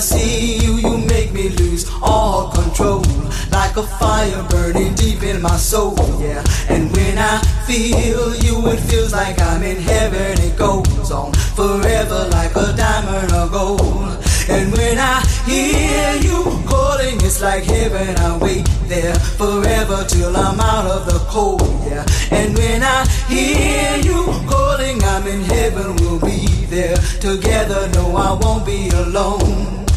I see you, you make me lose all control. Like a fire burning deep in my soul, yeah. And when I feel you, it feels like I'm in heaven. It goes on forever like a diamond or gold. And when I hear you calling, it's like heaven. I wait there forever till I'm out of the cold, yeah. And when I hear you calling, I'm in heaven. We'll be there together. No, I won't be alone.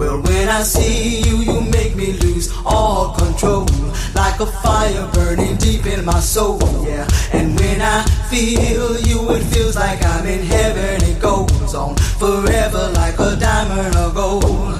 Well, when I see you, you make me lose all control. Like a fire burning deep in my soul, yeah. And when I feel you, it feels like I'm in heaven. It goes on forever like a diamond of gold.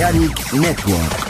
En Balearic Network.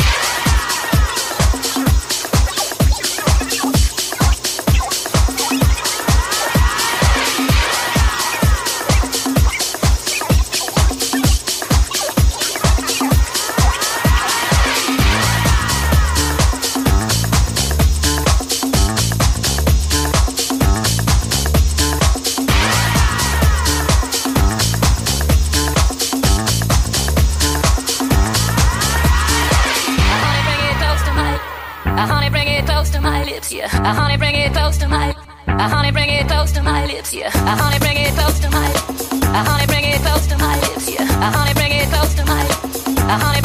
yeah. I honey, bring it close to my lips. I honey, bring it close to my lips, yeah. I bring it close to my lips. I honey.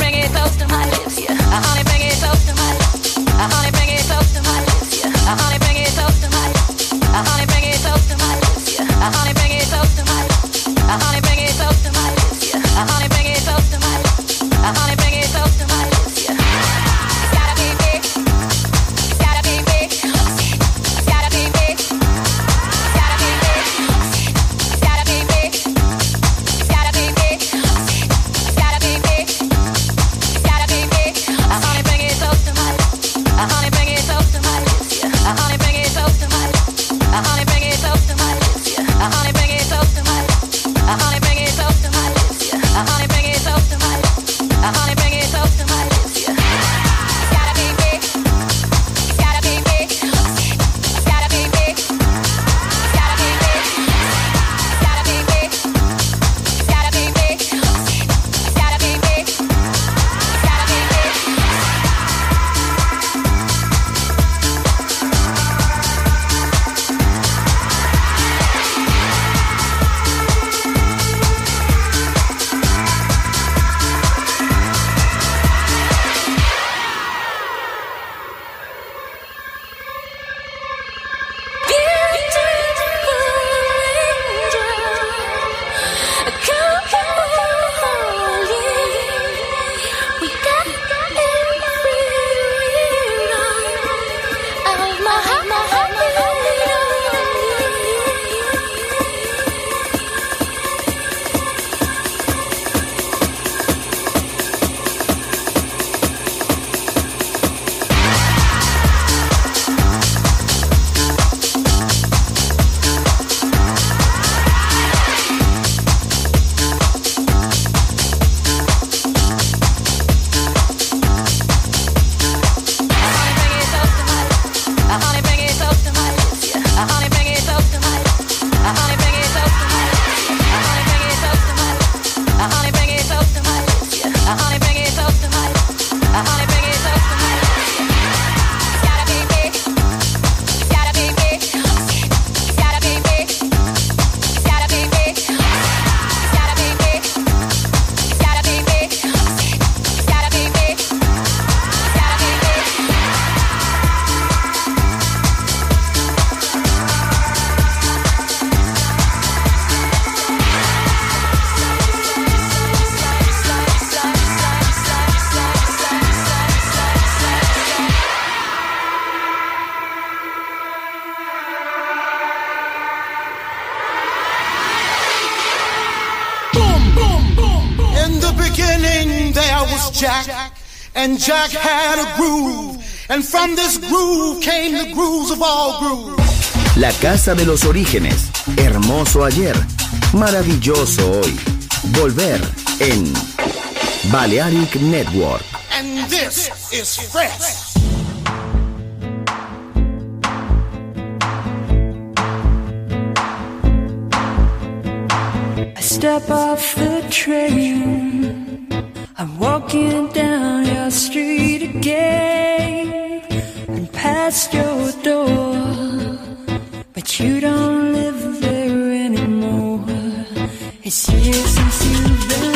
And Jack had a groove. And from this groove came the grooves of all grooves. La casa de los orígenes. Hermoso ayer. Maravilloso hoy. Volver en Balearic Network. And this is fresh. I step off the train. I'm walking down. my street again and past your door, but you don't live there anymore. It's years since you've been.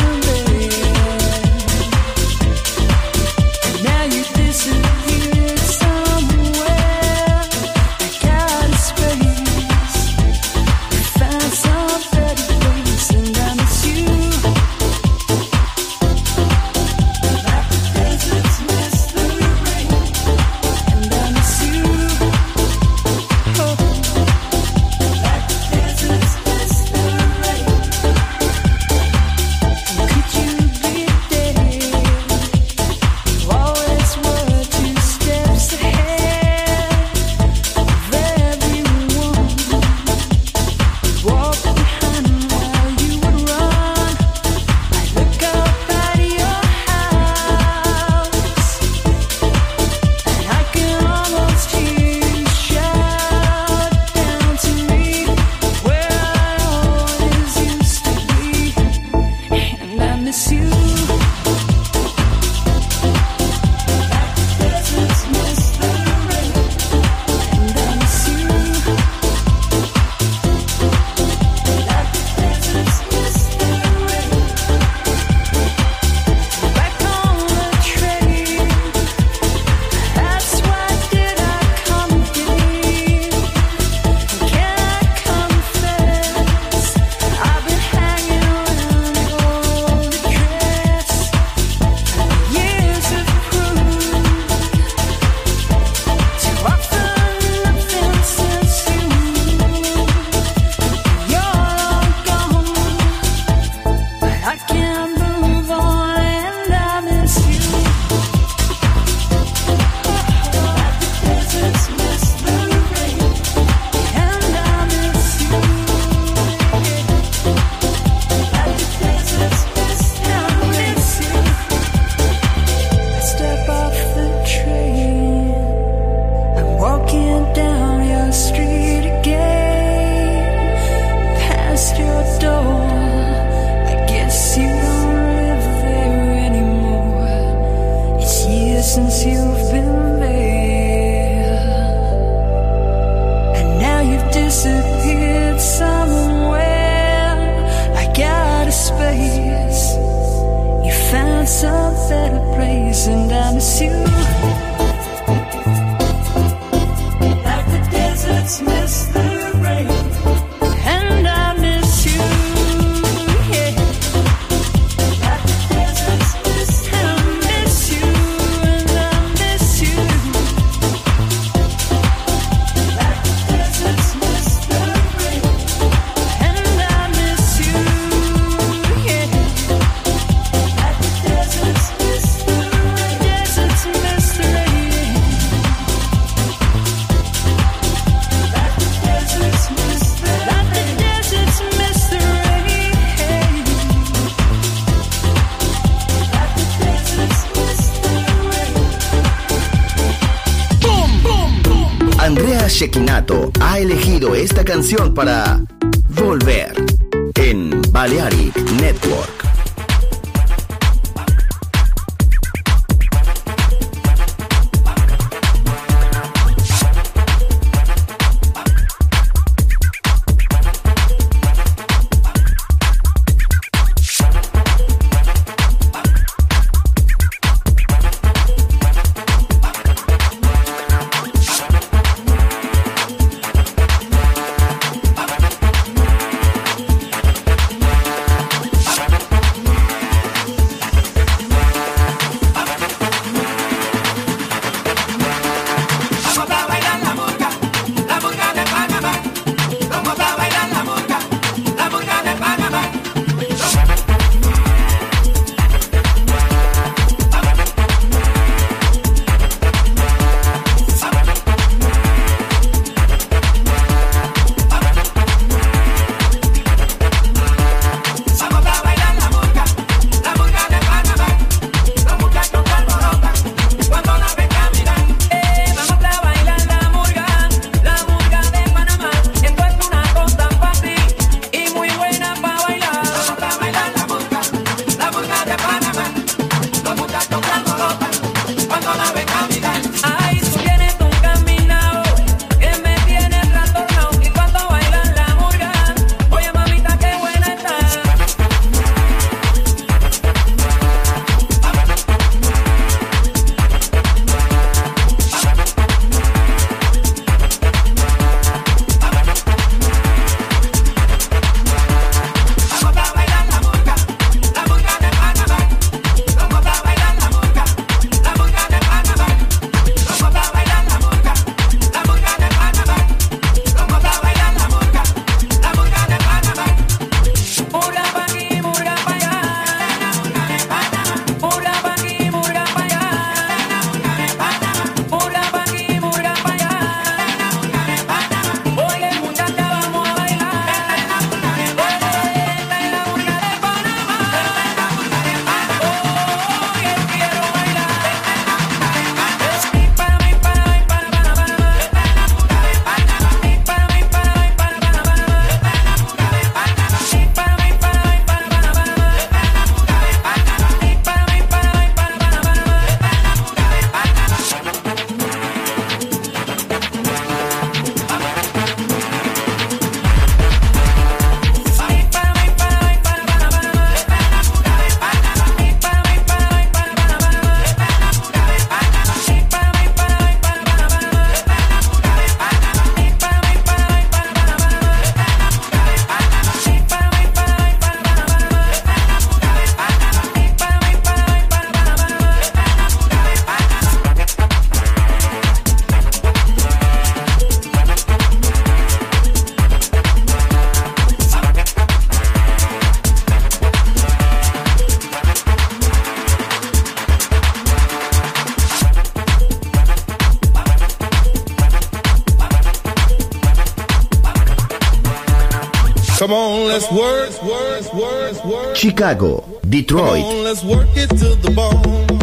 Chicago, Detroit,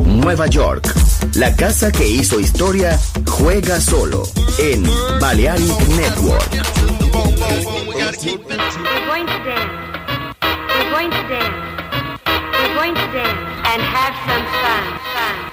Nueva York. La casa que hizo historia juega solo en Balearic Network. And have some fun.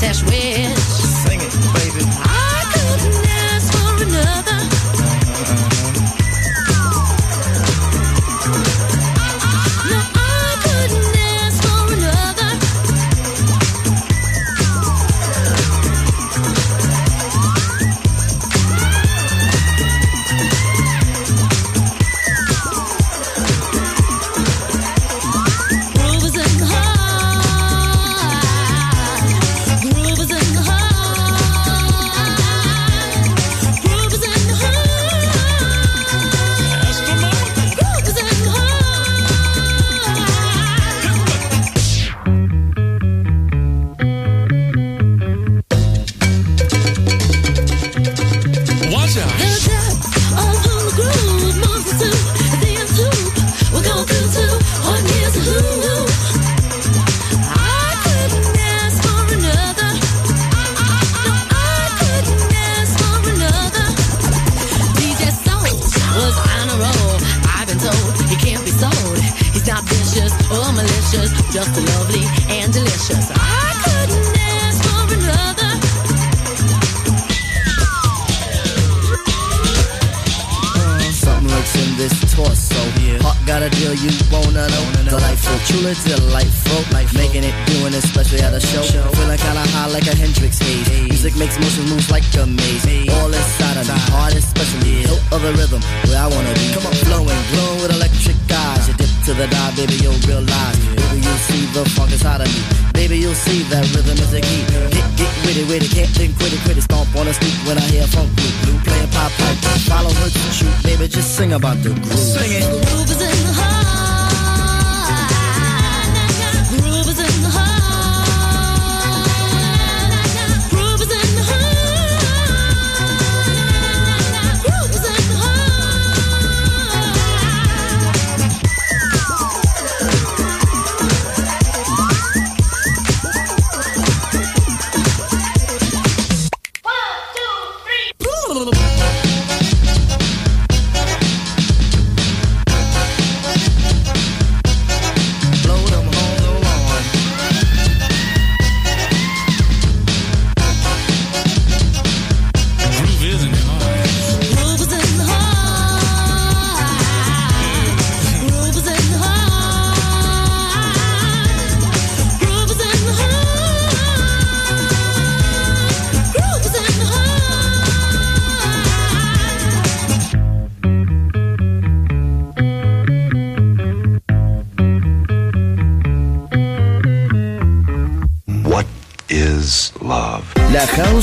Sash with